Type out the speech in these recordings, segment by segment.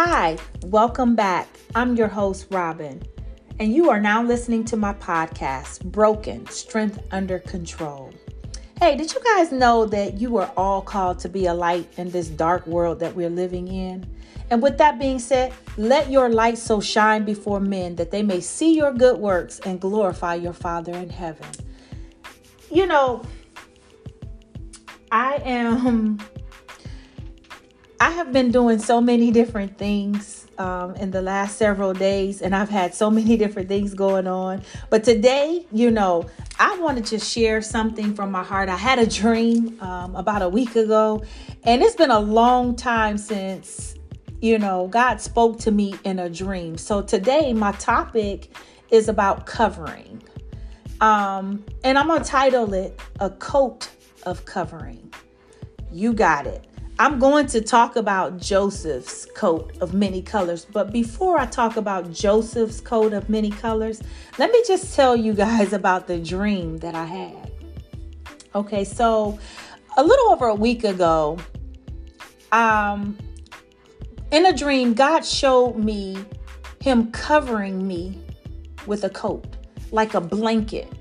Hi, welcome back. I'm your host, Robin, and you are now listening to my podcast, Broken Strength Under Control. Hey, did you guys know that you are all called to be a light in this dark world that we're living in? And with that being said, let your light so shine before men that they may see your good works and glorify your Father in heaven. You know, I am I have been doing so many different things um, in the last several days, and I've had so many different things going on. But today, you know, I wanted to share something from my heart. I had a dream um, about a week ago, and it's been a long time since, you know, God spoke to me in a dream. So today, my topic is about covering. Um, and I'm going to title it A Coat of Covering. You got it. I'm going to talk about Joseph's coat of many colors. But before I talk about Joseph's coat of many colors, let me just tell you guys about the dream that I had. Okay, so a little over a week ago, um, in a dream, God showed me Him covering me with a coat, like a blanket.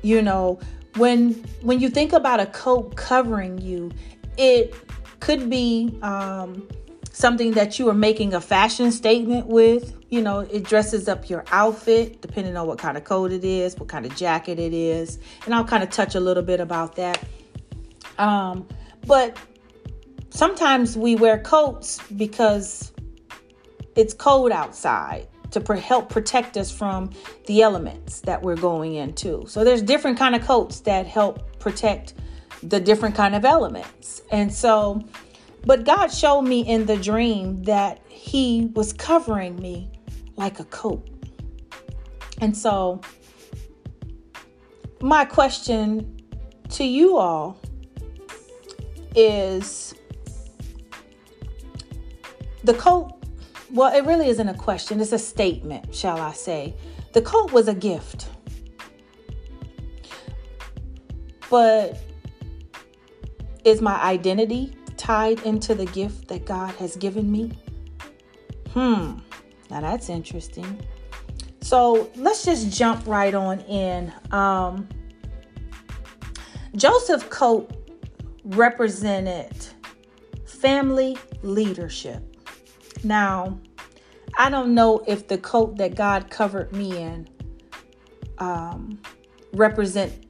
You know, when when you think about a coat covering you, it could be um, something that you are making a fashion statement with. You know, it dresses up your outfit depending on what kind of coat it is, what kind of jacket it is. And I'll kind of touch a little bit about that. Um, but sometimes we wear coats because it's cold outside to pre- help protect us from the elements that we're going into. So there's different kind of coats that help protect the different kind of elements. And so, but God showed me in the dream that He was covering me like a coat. And so, my question to you all is the coat, well, it really isn't a question, it's a statement, shall I say. The coat was a gift. But is my identity tied into the gift that God has given me? Hmm, now that's interesting. So let's just jump right on in. Um, Joseph coat represented family leadership. Now, I don't know if the coat that God covered me in um, represent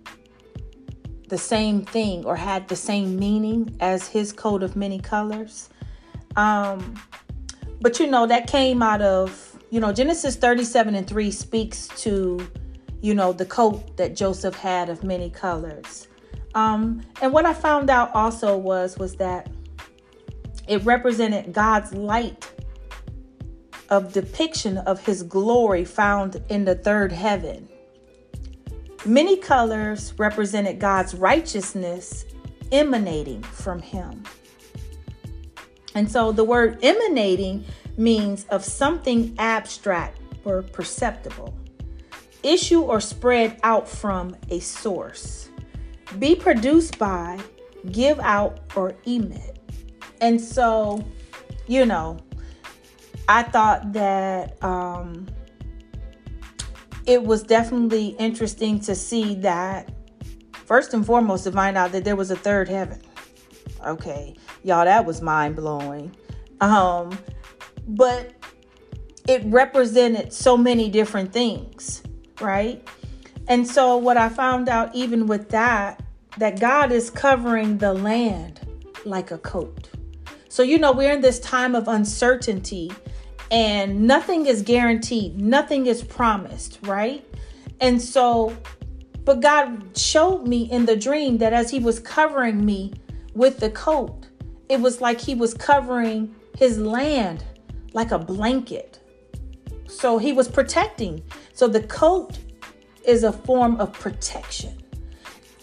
the same thing or had the same meaning as his coat of many colors. Um, but you know, that came out of, you know, Genesis 37 and 3 speaks to, you know, the coat that Joseph had of many colors. Um, and what I found out also was was that it represented God's light of depiction of his glory found in the third heaven. Many colors represented God's righteousness emanating from Him. And so the word emanating means of something abstract or perceptible, issue or spread out from a source, be produced by, give out, or emit. And so, you know, I thought that um, it was definitely interesting to see that first and foremost to find out that there was a third heaven. Okay, y'all, that was mind blowing. Um, but it represented so many different things, right? And so what I found out even with that that God is covering the land like a coat. So you know, we're in this time of uncertainty and nothing is guaranteed, nothing is promised, right? And so, but God showed me in the dream that as He was covering me with the coat, it was like He was covering His land like a blanket. So He was protecting. So the coat is a form of protection.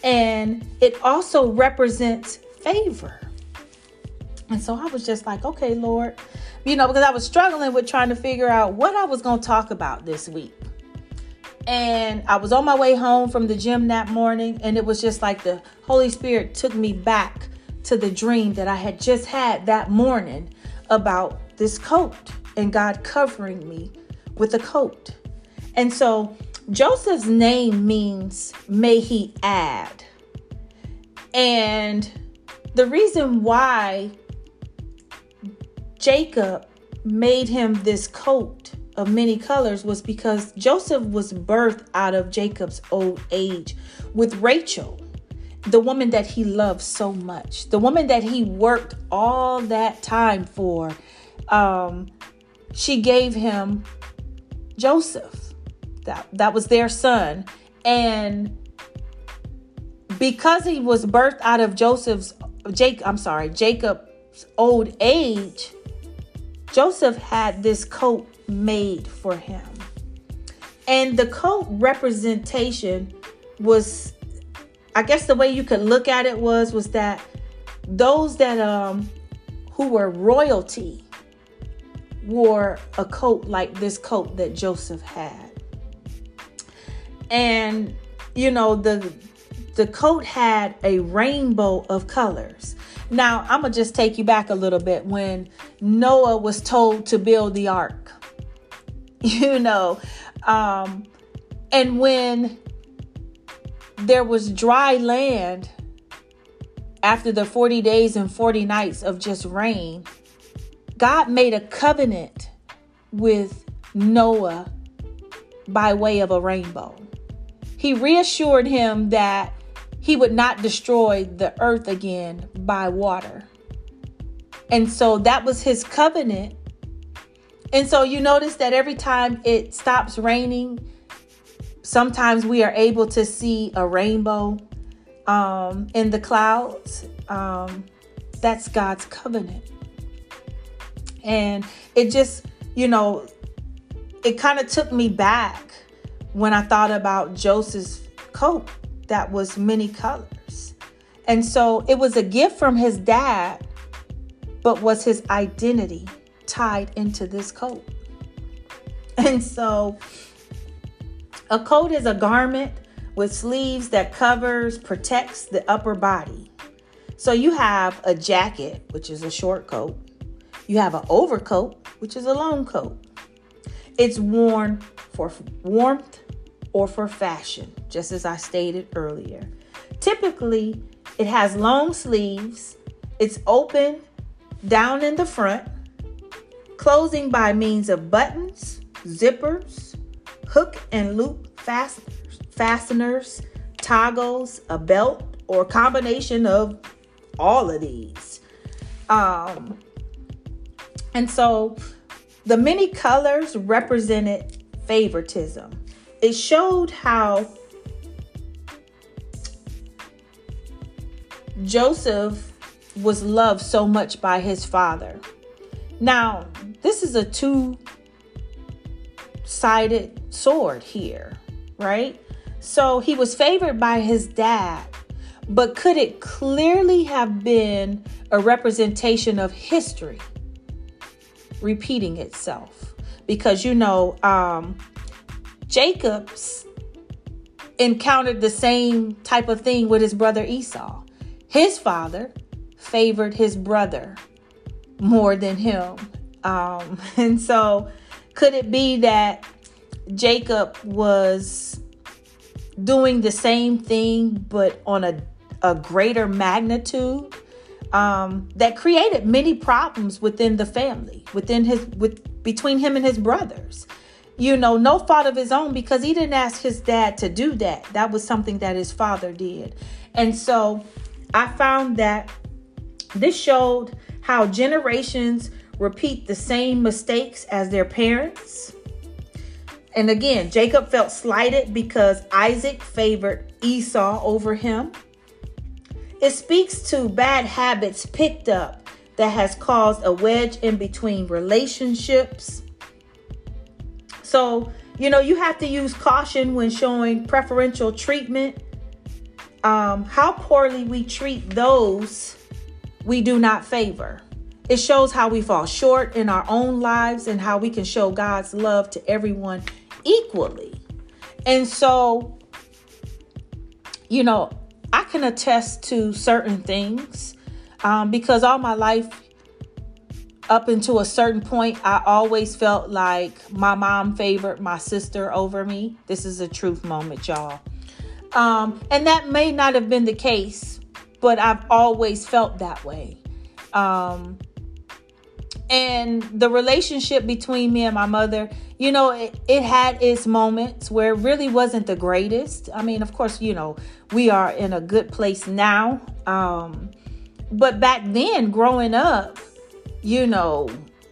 And it also represents favor. And so I was just like, okay, Lord, you know, because I was struggling with trying to figure out what I was going to talk about this week. And I was on my way home from the gym that morning, and it was just like the Holy Spirit took me back to the dream that I had just had that morning about this coat and God covering me with a coat. And so Joseph's name means may he add. And the reason why Jacob made him this coat of many colors was because Joseph was birthed out of Jacob's old age with Rachel, the woman that he loved so much, the woman that he worked all that time for. Um, she gave him Joseph. That, that was their son. And because he was birthed out of Joseph's Jake, I'm sorry, Jacob's old age, Joseph had this coat made for him. And the coat representation was I guess the way you could look at it was was that those that um who were royalty wore a coat like this coat that Joseph had. And you know the the coat had a rainbow of colors. Now, I'm going to just take you back a little bit when Noah was told to build the ark. You know, um and when there was dry land after the 40 days and 40 nights of just rain, God made a covenant with Noah by way of a rainbow. He reassured him that he would not destroy the earth again by water. And so that was his covenant. And so you notice that every time it stops raining, sometimes we are able to see a rainbow um, in the clouds. Um, that's God's covenant. And it just, you know, it kind of took me back when I thought about Joseph's coat that was many colors. And so it was a gift from his dad, but was his identity tied into this coat. And so a coat is a garment with sleeves that covers, protects the upper body. So you have a jacket, which is a short coat. You have an overcoat, which is a long coat. It's worn for warmth or for fashion, just as I stated earlier. Typically, it has long sleeves, it's open down in the front, closing by means of buttons, zippers, hook and loop fasteners, fasteners, toggles, a belt, or a combination of all of these. Um, and so the many colors represented favoritism it showed how Joseph was loved so much by his father. Now, this is a two sided sword here, right? So he was favored by his dad, but could it clearly have been a representation of history repeating itself? Because you know, um, Jacob's encountered the same type of thing with his brother Esau. His father favored his brother more than him. Um, and so, could it be that Jacob was doing the same thing but on a, a greater magnitude? Um, that created many problems within the family, within his with between him and his brothers you know, no fault of his own because he didn't ask his dad to do that. That was something that his father did. And so I found that this showed how generations repeat the same mistakes as their parents. And again, Jacob felt slighted because Isaac favored Esau over him. It speaks to bad habits picked up that has caused a wedge in between relationships so, you know, you have to use caution when showing preferential treatment. Um, how poorly we treat those we do not favor. It shows how we fall short in our own lives and how we can show God's love to everyone equally. And so, you know, I can attest to certain things um, because all my life up until a certain point, I always felt like my mom favored my sister over me. This is a truth moment, y'all. Um, and that may not have been the case, but I've always felt that way. Um, and the relationship between me and my mother, you know, it, it had its moments where it really wasn't the greatest. I mean, of course, you know, we are in a good place now. Um, but back then, growing up, you know,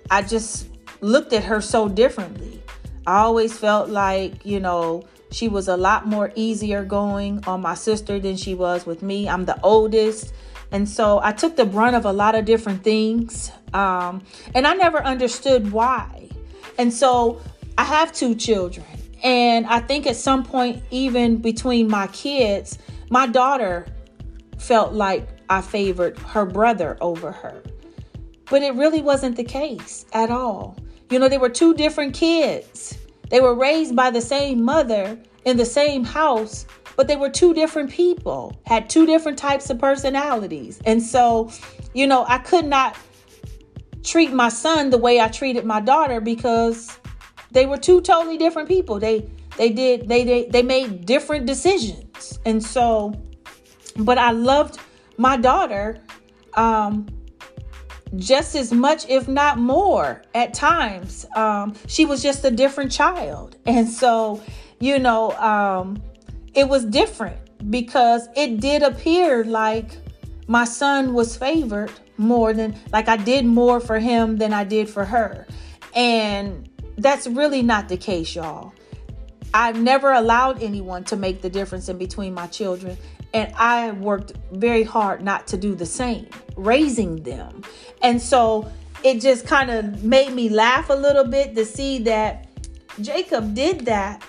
I just looked at her so differently. I always felt like, you know, she was a lot more easier going on my sister than she was with me. I'm the oldest. And so I took the brunt of a lot of different things. Um, and I never understood why. And so I have two children. And I think at some point, even between my kids, my daughter felt like I favored her brother over her. But it really wasn't the case at all. You know, they were two different kids. They were raised by the same mother in the same house, but they were two different people, had two different types of personalities. And so, you know, I could not treat my son the way I treated my daughter because they were two totally different people. They they did they they, they made different decisions. And so but I loved my daughter um just as much, if not more, at times. Um, she was just a different child. And so, you know, um, it was different because it did appear like my son was favored more than, like I did more for him than I did for her. And that's really not the case, y'all. I've never allowed anyone to make the difference in between my children. And I worked very hard not to do the same, raising them. And so it just kind of made me laugh a little bit to see that Jacob did that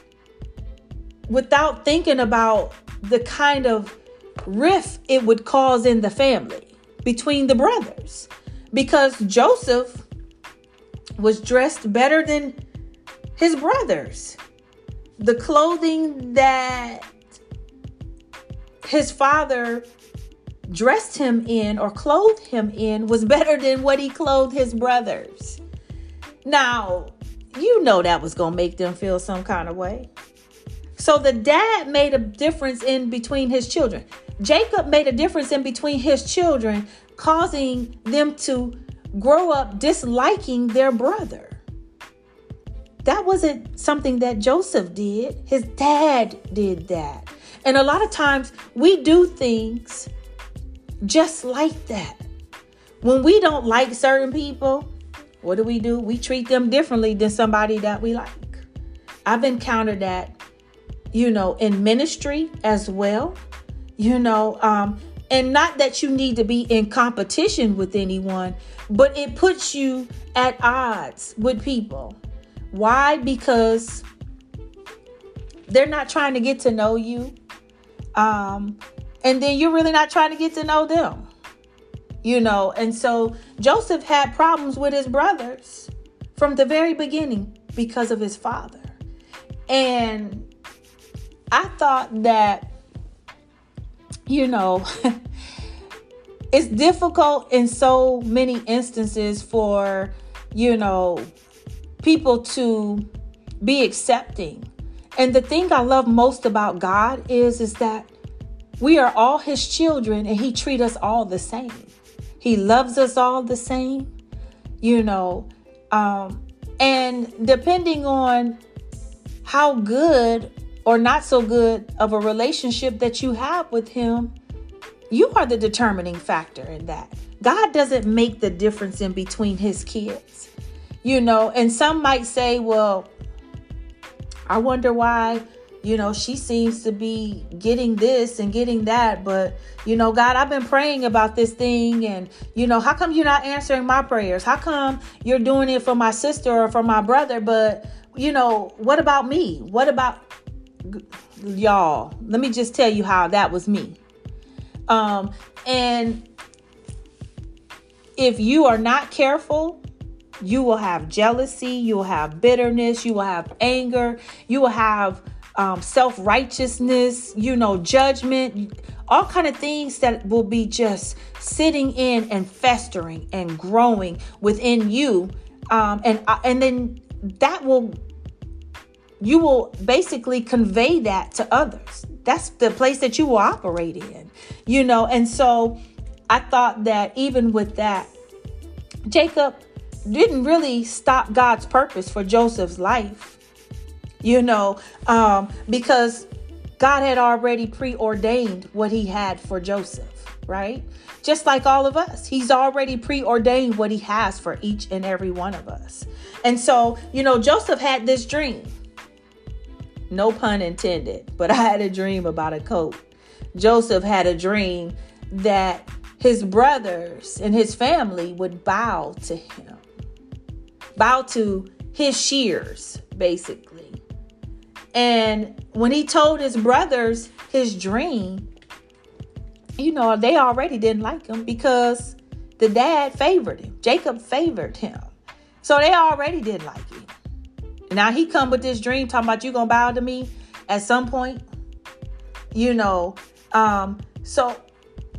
without thinking about the kind of rift it would cause in the family between the brothers. Because Joseph was dressed better than his brothers. The clothing that his father dressed him in or clothed him in was better than what he clothed his brothers. Now, you know that was going to make them feel some kind of way. So the dad made a difference in between his children. Jacob made a difference in between his children, causing them to grow up disliking their brother. That wasn't something that Joseph did. His dad did that. And a lot of times we do things just like that. When we don't like certain people, what do we do? We treat them differently than somebody that we like. I've encountered that, you know, in ministry as well. You know, um, and not that you need to be in competition with anyone, but it puts you at odds with people. Why? Because they're not trying to get to know you. Um, and then you're really not trying to get to know them. You know, and so Joseph had problems with his brothers from the very beginning because of his father. And I thought that, you know, it's difficult in so many instances for, you know, people to be accepting and the thing I love most about God is is that we are all his children and he treats us all the same. He loves us all the same, you know. Um, and depending on how good or not so good of a relationship that you have with him, you are the determining factor in that. God doesn't make the difference in between his kids. You know, and some might say, well, I wonder why, you know, she seems to be getting this and getting that. But, you know, God, I've been praying about this thing. And, you know, how come you're not answering my prayers? How come you're doing it for my sister or for my brother? But, you know, what about me? What about y'all? Let me just tell you how that was me. Um, and if you are not careful, you will have jealousy, you will have bitterness, you will have anger, you will have um, self-righteousness, you know, judgment, all kind of things that will be just sitting in and festering and growing within you. Um, and uh, and then that will you will basically convey that to others. That's the place that you will operate in, you know. And so I thought that even with that, Jacob didn't really stop God's purpose for Joseph's life, you know, um, because God had already preordained what he had for Joseph, right? Just like all of us, he's already preordained what he has for each and every one of us. And so, you know, Joseph had this dream no pun intended, but I had a dream about a coat. Joseph had a dream that his brothers and his family would bow to him, bow to his shears, basically. And when he told his brothers his dream, you know, they already didn't like him because the dad favored him. Jacob favored him. So they already didn't like him. Now he come with this dream talking about you gonna bow to me at some point. You know, um, so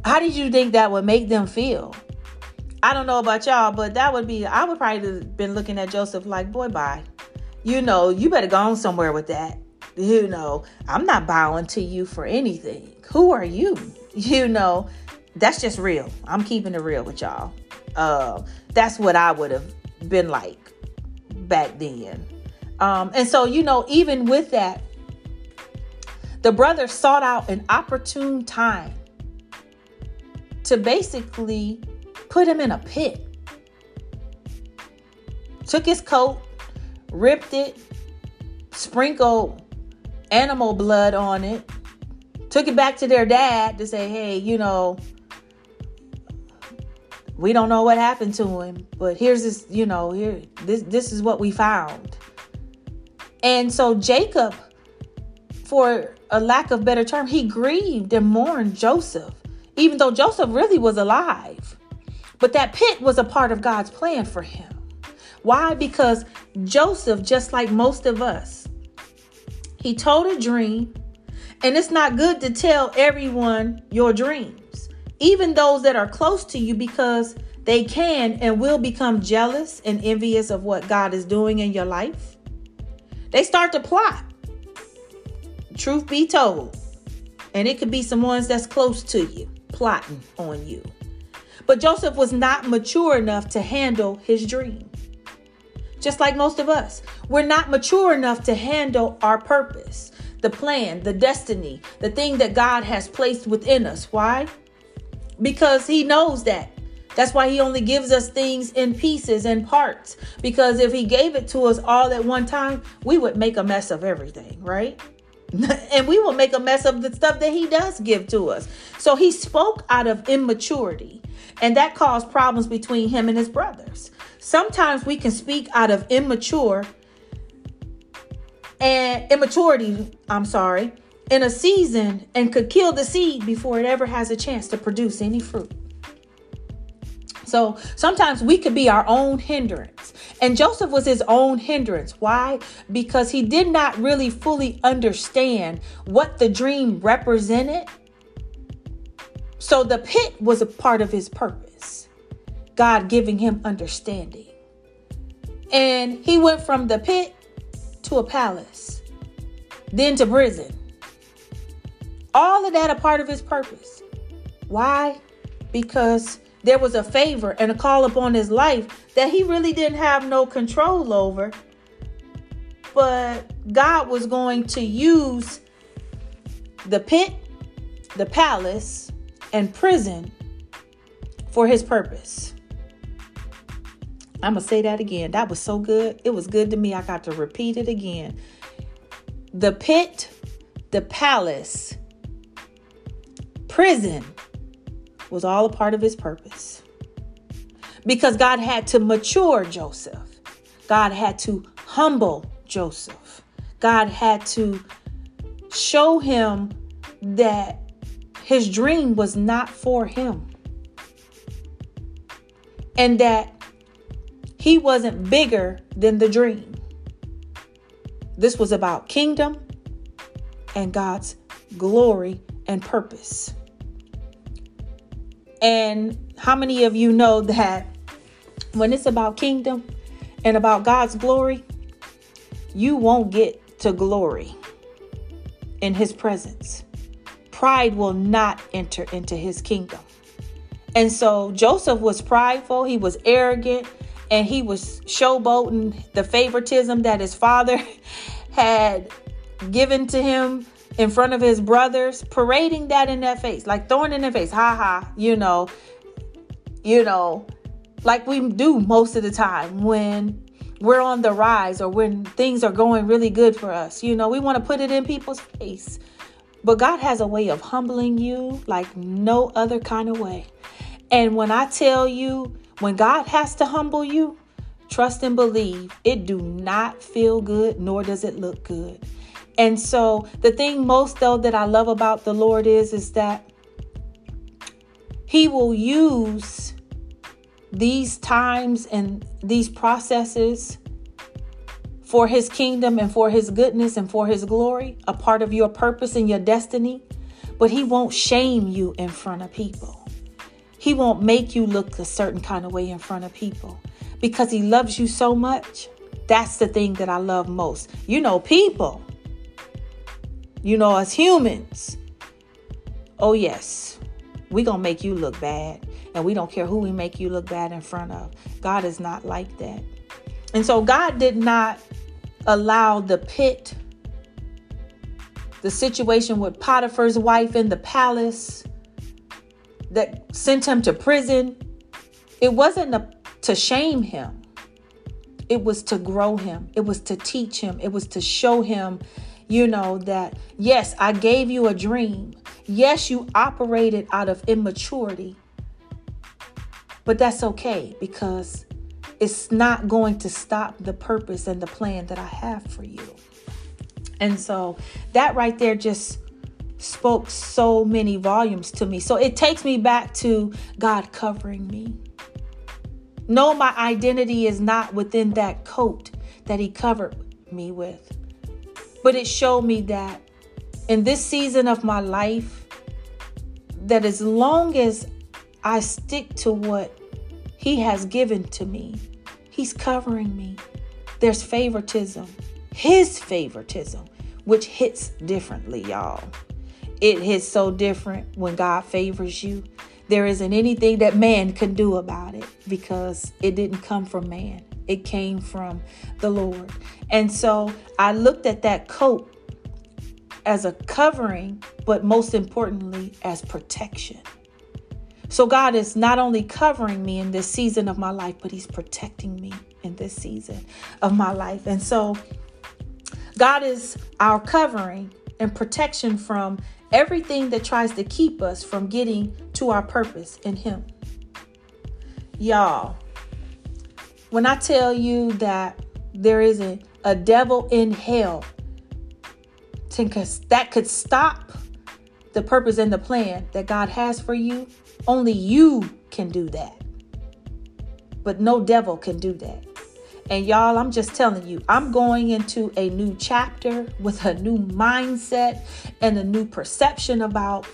how did you think that would make them feel? I don't know about y'all, but that would be I would probably have been looking at Joseph like, boy, bye. You know, you better go on somewhere with that. You know, I'm not bowing to you for anything. Who are you? You know, that's just real. I'm keeping it real with y'all. Uh, that's what I would have been like back then. Um, and so, you know, even with that, the brother sought out an opportune time to basically put him in a pit. Took his coat, ripped it, sprinkled animal blood on it, took it back to their dad to say, hey, you know, we don't know what happened to him, but here's this, you know, here this this is what we found. And so Jacob, for a lack of better term, he grieved and mourned Joseph, even though Joseph really was alive. But that pit was a part of God's plan for him. Why? Because Joseph, just like most of us, he told a dream, and it's not good to tell everyone your dreams, even those that are close to you, because they can and will become jealous and envious of what God is doing in your life. They start to plot. Truth be told. And it could be some ones that's close to you plotting on you. But Joseph was not mature enough to handle his dream. Just like most of us, we're not mature enough to handle our purpose, the plan, the destiny, the thing that God has placed within us. Why? Because He knows that that's why he only gives us things in pieces and parts. Because if he gave it to us all at one time, we would make a mess of everything, right? and we will make a mess of the stuff that he does give to us. So he spoke out of immaturity, and that caused problems between him and his brothers. Sometimes we can speak out of immature and immaturity, I'm sorry, in a season and could kill the seed before it ever has a chance to produce any fruit. So sometimes we could be our own hindrance. And Joseph was his own hindrance. Why? Because he did not really fully understand what the dream represented. So the pit was a part of his purpose, God giving him understanding. And he went from the pit to a palace, then to prison. All of that a part of his purpose. Why? Because there was a favor and a call upon his life that he really didn't have no control over. But God was going to use the pit, the palace, and prison for his purpose. I'm going to say that again. That was so good. It was good to me. I got to repeat it again. The pit, the palace, prison, was all a part of his purpose. Because God had to mature Joseph, God had to humble Joseph, God had to show him that his dream was not for him. And that he wasn't bigger than the dream. This was about kingdom and God's glory and purpose. And how many of you know that when it's about kingdom and about God's glory, you won't get to glory in his presence. Pride will not enter into his kingdom. And so Joseph was prideful, he was arrogant, and he was showboating the favoritism that his father had given to him in front of his brothers, parading that in their face, like throwing in their face, ha ha, you know, you know, like we do most of the time when we're on the rise or when things are going really good for us. You know, we want to put it in people's face. But God has a way of humbling you like no other kind of way. And when I tell you, when God has to humble you, trust and believe, it do not feel good nor does it look good. And so the thing most though that I love about the Lord is is that he will use these times and these processes for his kingdom and for his goodness and for his glory, a part of your purpose and your destiny, but he won't shame you in front of people. He won't make you look a certain kind of way in front of people because he loves you so much. That's the thing that I love most. You know, people, you know, as humans, oh, yes, we going to make you look bad. And we don't care who we make you look bad in front of. God is not like that. And so God did not allow the pit, the situation with Potiphar's wife in the palace that sent him to prison. It wasn't a, to shame him, it was to grow him, it was to teach him, it was to show him, you know, that yes, I gave you a dream. Yes, you operated out of immaturity. But that's okay because it's not going to stop the purpose and the plan that I have for you. And so that right there just spoke so many volumes to me. So it takes me back to God covering me. No, my identity is not within that coat that He covered me with. But it showed me that in this season of my life, that as long as I stick to what he has given to me. He's covering me. There's favoritism, His favoritism, which hits differently, y'all. It hits so different when God favors you. There isn't anything that man can do about it because it didn't come from man, it came from the Lord. And so I looked at that coat as a covering, but most importantly, as protection. So God is not only covering me in this season of my life, but He's protecting me in this season of my life. And so God is our covering and protection from everything that tries to keep us from getting to our purpose in Him. Y'all, when I tell you that there isn't a devil in hell that could stop the purpose and the plan that God has for you, only you can do that. But no devil can do that. And y'all, I'm just telling you, I'm going into a new chapter with a new mindset and a new perception about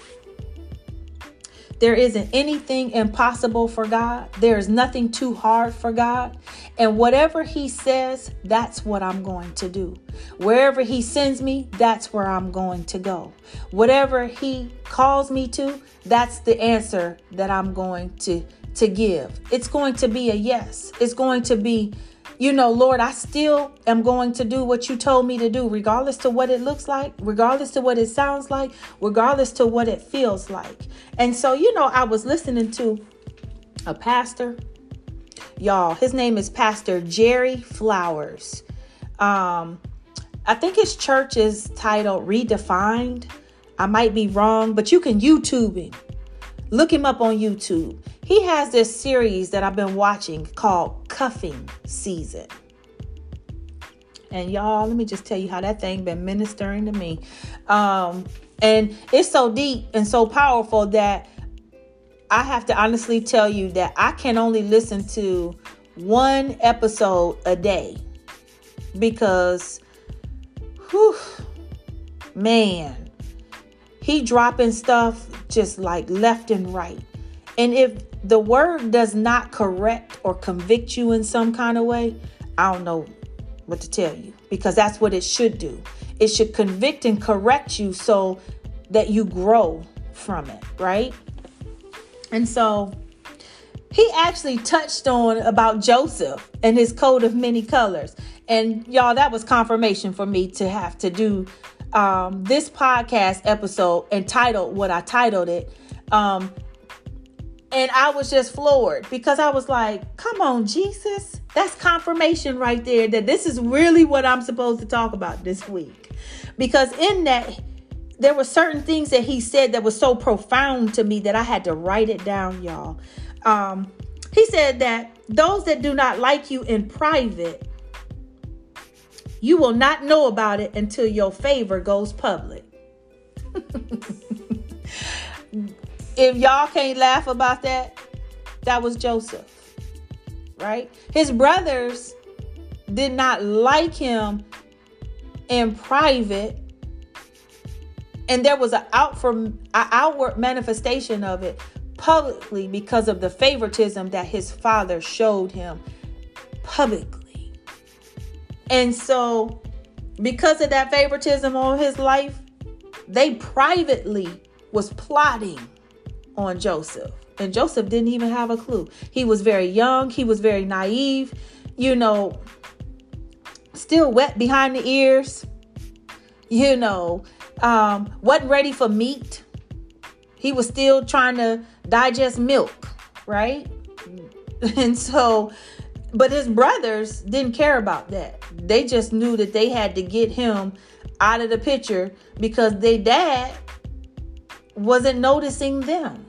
there isn't anything impossible for God. There is nothing too hard for God. And whatever He says, that's what I'm going to do. Wherever He sends me, that's where I'm going to go. Whatever He calls me to, that's the answer that I'm going to, to give. It's going to be a yes. It's going to be you know, Lord, I still am going to do what you told me to do, regardless to what it looks like, regardless to what it sounds like, regardless to what it feels like. And so, you know, I was listening to a pastor, y'all. His name is Pastor Jerry Flowers. Um, I think his church is titled Redefined. I might be wrong, but you can YouTube him. Look him up on YouTube. He has this series that I've been watching called Cuffing Season. And y'all, let me just tell you how that thing been ministering to me. Um, and it's so deep and so powerful that I have to honestly tell you that I can only listen to one episode a day because whew, man, he dropping stuff just like left and right. And if the word does not correct or convict you in some kind of way, I don't know what to tell you because that's what it should do. It should convict and correct you so that you grow from it, right? And so he actually touched on about Joseph and his coat of many colors. And y'all, that was confirmation for me to have to do um, this podcast episode entitled what I titled it. Um, and I was just floored because I was like, come on, Jesus. That's confirmation right there that this is really what I'm supposed to talk about this week. Because in that, there were certain things that he said that was so profound to me that I had to write it down, y'all. Um, he said that those that do not like you in private, you will not know about it until your favor goes public. if y'all can't laugh about that, that was Joseph right? His brothers did not like him in private and there was an out from an outward manifestation of it publicly because of the favoritism that his father showed him publicly. And so because of that favoritism on his life, they privately was plotting on Joseph. And Joseph didn't even have a clue. He was very young, he was very naive, you know, still wet behind the ears, you know, um, wasn't ready for meat. He was still trying to digest milk, right? And so, but his brothers didn't care about that. They just knew that they had to get him out of the picture because their dad wasn't noticing them.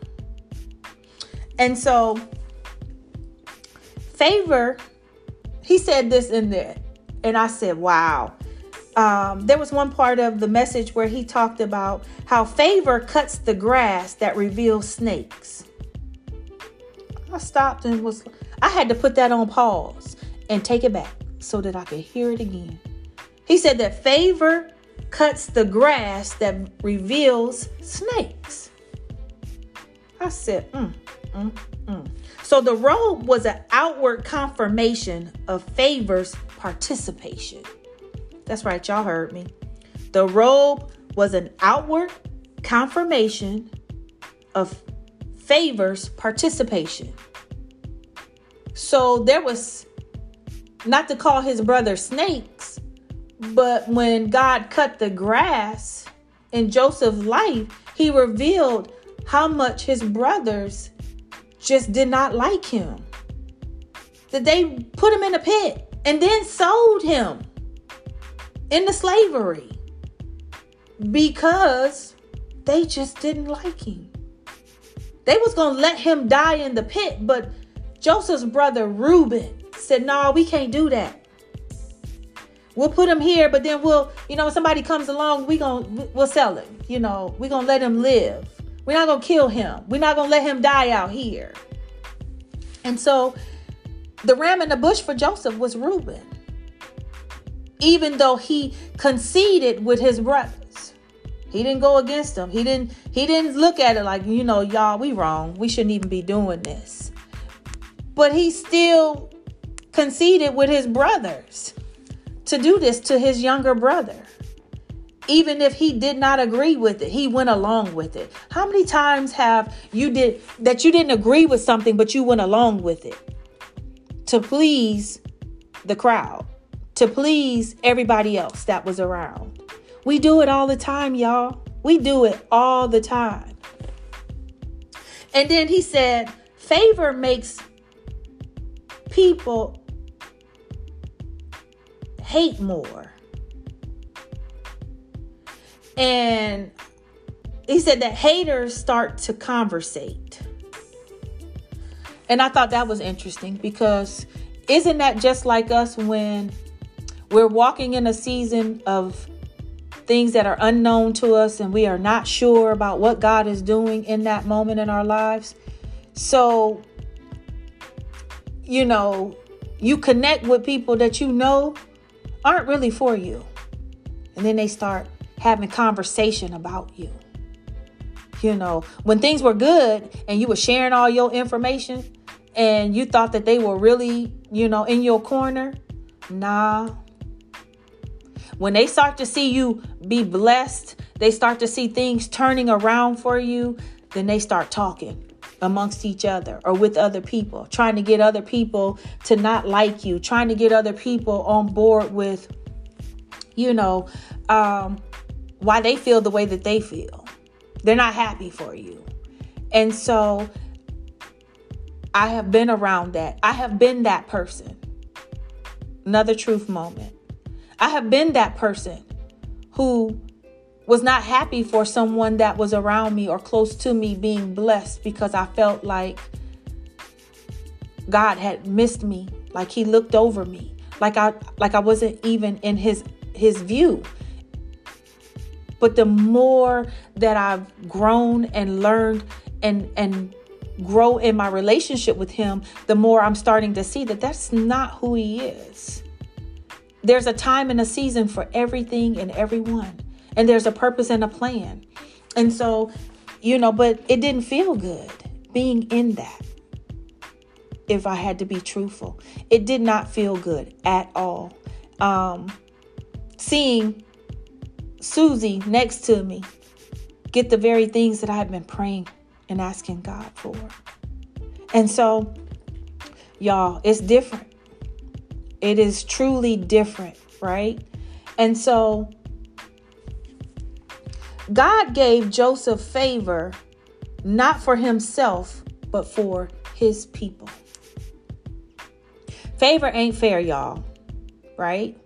And so, favor, he said this in there. And I said, wow. Um, there was one part of the message where he talked about how favor cuts the grass that reveals snakes. I stopped and was, I had to put that on pause and take it back so that I could hear it again. He said that favor cuts the grass that reveals snakes. I said, mm, Mm-mm. So the robe was an outward confirmation of favor's participation. That's right, y'all heard me. The robe was an outward confirmation of favor's participation. So there was not to call his brother snakes, but when God cut the grass in Joseph's life, he revealed how much his brothers just did not like him. That they put him in a pit and then sold him into slavery because they just didn't like him. They was going to let him die in the pit, but Joseph's brother Reuben said, "No, we can't do that. We'll put him here, but then we'll, you know, somebody comes along, we going we'll sell him. You know, we're to let him live." We're not to kill him. We're not to let him die out here. And so the ram in the bush for Joseph was Reuben. Even though he conceded with his brothers. He didn't go against them. He didn't he didn't look at it like, you know, y'all, we wrong. We shouldn't even be doing this. But he still conceded with his brothers to do this to his younger brother. Even if he did not agree with it he went along with it. How many times have you did that you didn't agree with something but you went along with it to please the crowd to please everybody else that was around? We do it all the time y'all. We do it all the time. And then he said favor makes people hate more and he said that haters start to conversate. And I thought that was interesting because isn't that just like us when we're walking in a season of things that are unknown to us and we are not sure about what God is doing in that moment in our lives? So, you know, you connect with people that you know aren't really for you. And then they start having conversation about you. You know, when things were good and you were sharing all your information and you thought that they were really, you know, in your corner, nah. When they start to see you be blessed, they start to see things turning around for you, then they start talking amongst each other or with other people, trying to get other people to not like you, trying to get other people on board with, you know, um, why they feel the way that they feel. They're not happy for you. And so I have been around that. I have been that person. Another truth moment. I have been that person who was not happy for someone that was around me or close to me being blessed because I felt like God had missed me, like he looked over me, like I like I wasn't even in his his view. But the more that I've grown and learned and and grow in my relationship with him, the more I'm starting to see that that's not who he is. There's a time and a season for everything and everyone and there's a purpose and a plan. And so, you know, but it didn't feel good being in that. If I had to be truthful, it did not feel good at all. Um, seeing Susie next to me get the very things that I've been praying and asking God for. And so, y'all, it's different. It is truly different, right? And so, God gave Joseph favor not for himself, but for his people. Favor ain't fair, y'all, right?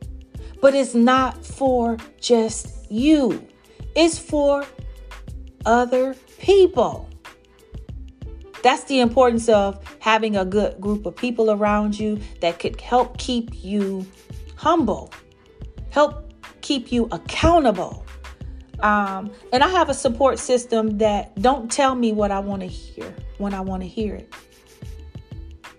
But it's not for just you, it's for other people. That's the importance of having a good group of people around you that could help keep you humble, help keep you accountable um, and I have a support system that don't tell me what I want to hear when I want to hear it.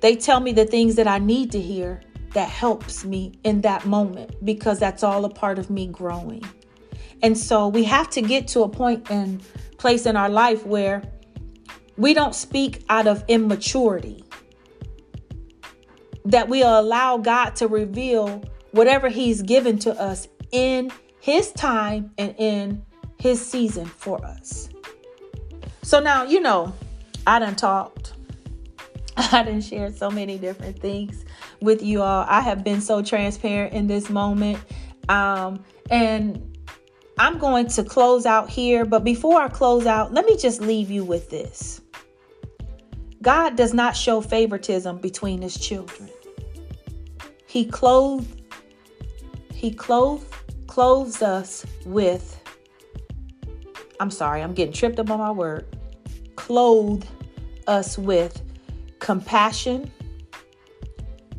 They tell me the things that I need to hear that helps me in that moment because that's all a part of me growing. And so we have to get to a point and place in our life where we don't speak out of immaturity. That we allow God to reveal whatever He's given to us in His time and in his season for us. So now, you know, I done talked. I done shared so many different things with you all. I have been so transparent in this moment. Um, and I'm going to close out here. But before I close out, let me just leave you with this God does not show favoritism between his children. He clothed, he clothed, clothes us with I'm sorry, I'm getting tripped up on my word. Clothe us with compassion,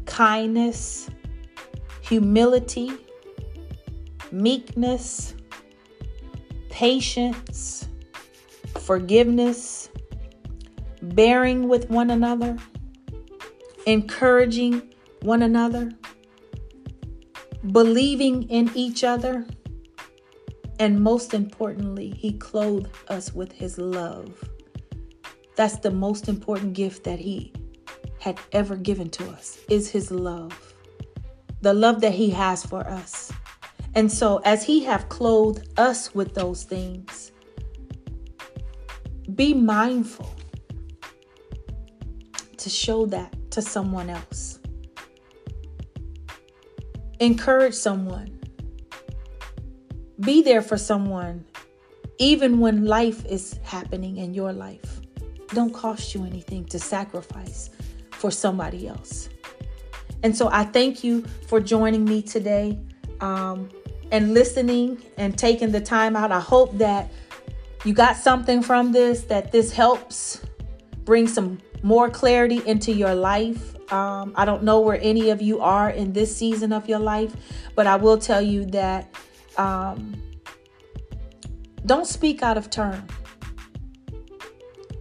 kindness, humility, meekness, patience, forgiveness, bearing with one another, encouraging one another, believing in each other and most importantly, He clothed us with His love. That's the most important gift that He had ever given to us is His love. The love that He has for us. And so as He have clothed us with those things, be mindful to show that to someone else. Encourage someone be there for someone, even when life is happening in your life. Don't cost you anything to sacrifice for somebody else. And so I thank you for joining me today um, and listening and taking the time out. I hope that you got something from this, that this helps bring some more clarity into your life. Um, I don't know where any of you are in this season of your life, but I will tell you that um, don't speak out of turn.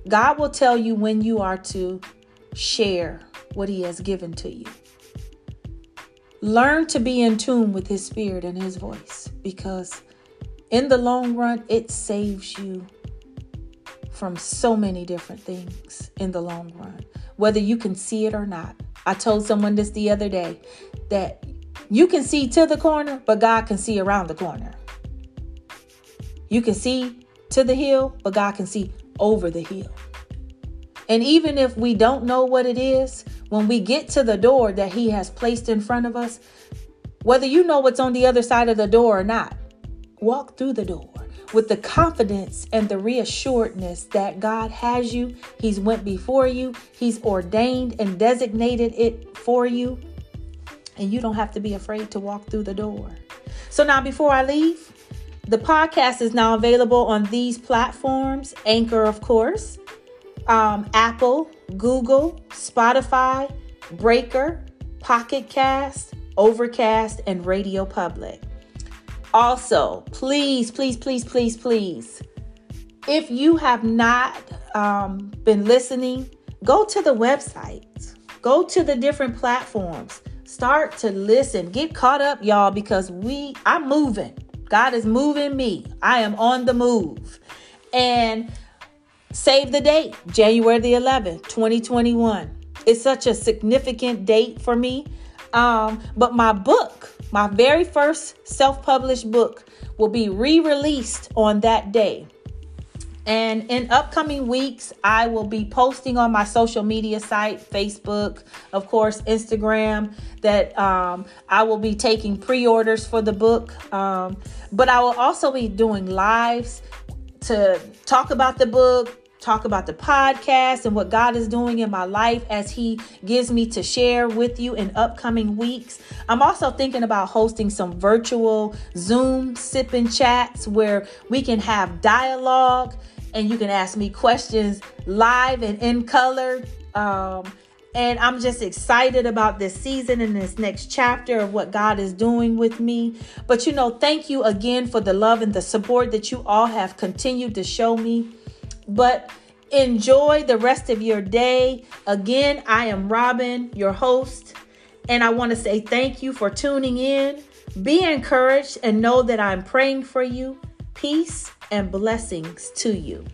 God will tell you when you are to share what He has given to you. Learn to be in tune with His Spirit and His voice because in the long run, it saves you from so many different things in the long run, whether you can see it or not. I told someone this the other day that you can see to the corner, but God can see around the corner. You can see to the hill, but God can see over the hill. And even if we don't know what it is, when we get to the door that He has placed in front of us, whether you know what's on the other side of the door or not, walk through the door with the confidence and the reassuredness that God has you. He's went before you. He's ordained and designated it for you. And you don't have to be afraid to walk through the door. So now before I leave, the podcast is now available on these platforms Anchor, of course, um, Apple, Google, Spotify, Breaker, Pocket Cast, Overcast, and Radio Public. Also, please, please, please, please, please, if you have not um, been listening, go to the website, go to the different platforms, start to listen, get caught up, y'all, because we, I'm moving. God is moving me. I am on the move. And save the date, January the 11th, 2021. It's such a significant date for me. Um, but my book, my very first self published book, will be re released on that day. And in upcoming weeks, I will be posting on my social media site, Facebook, of course, Instagram, that um, I will be taking pre orders for the book. Um, but I will also be doing lives to talk about the book, talk about the podcast and what God is doing in my life as He gives me to share with you in upcoming weeks. I'm also thinking about hosting some virtual Zoom sipping chats where we can have dialogue and you can ask me questions live and in color. Um, and I'm just excited about this season and this next chapter of what God is doing with me. But you know, thank you again for the love and the support that you all have continued to show me. But enjoy the rest of your day. Again, I am Robin, your host, and I want to say thank you for tuning in. Be encouraged and know that I'm praying for you. Peace and blessings to you.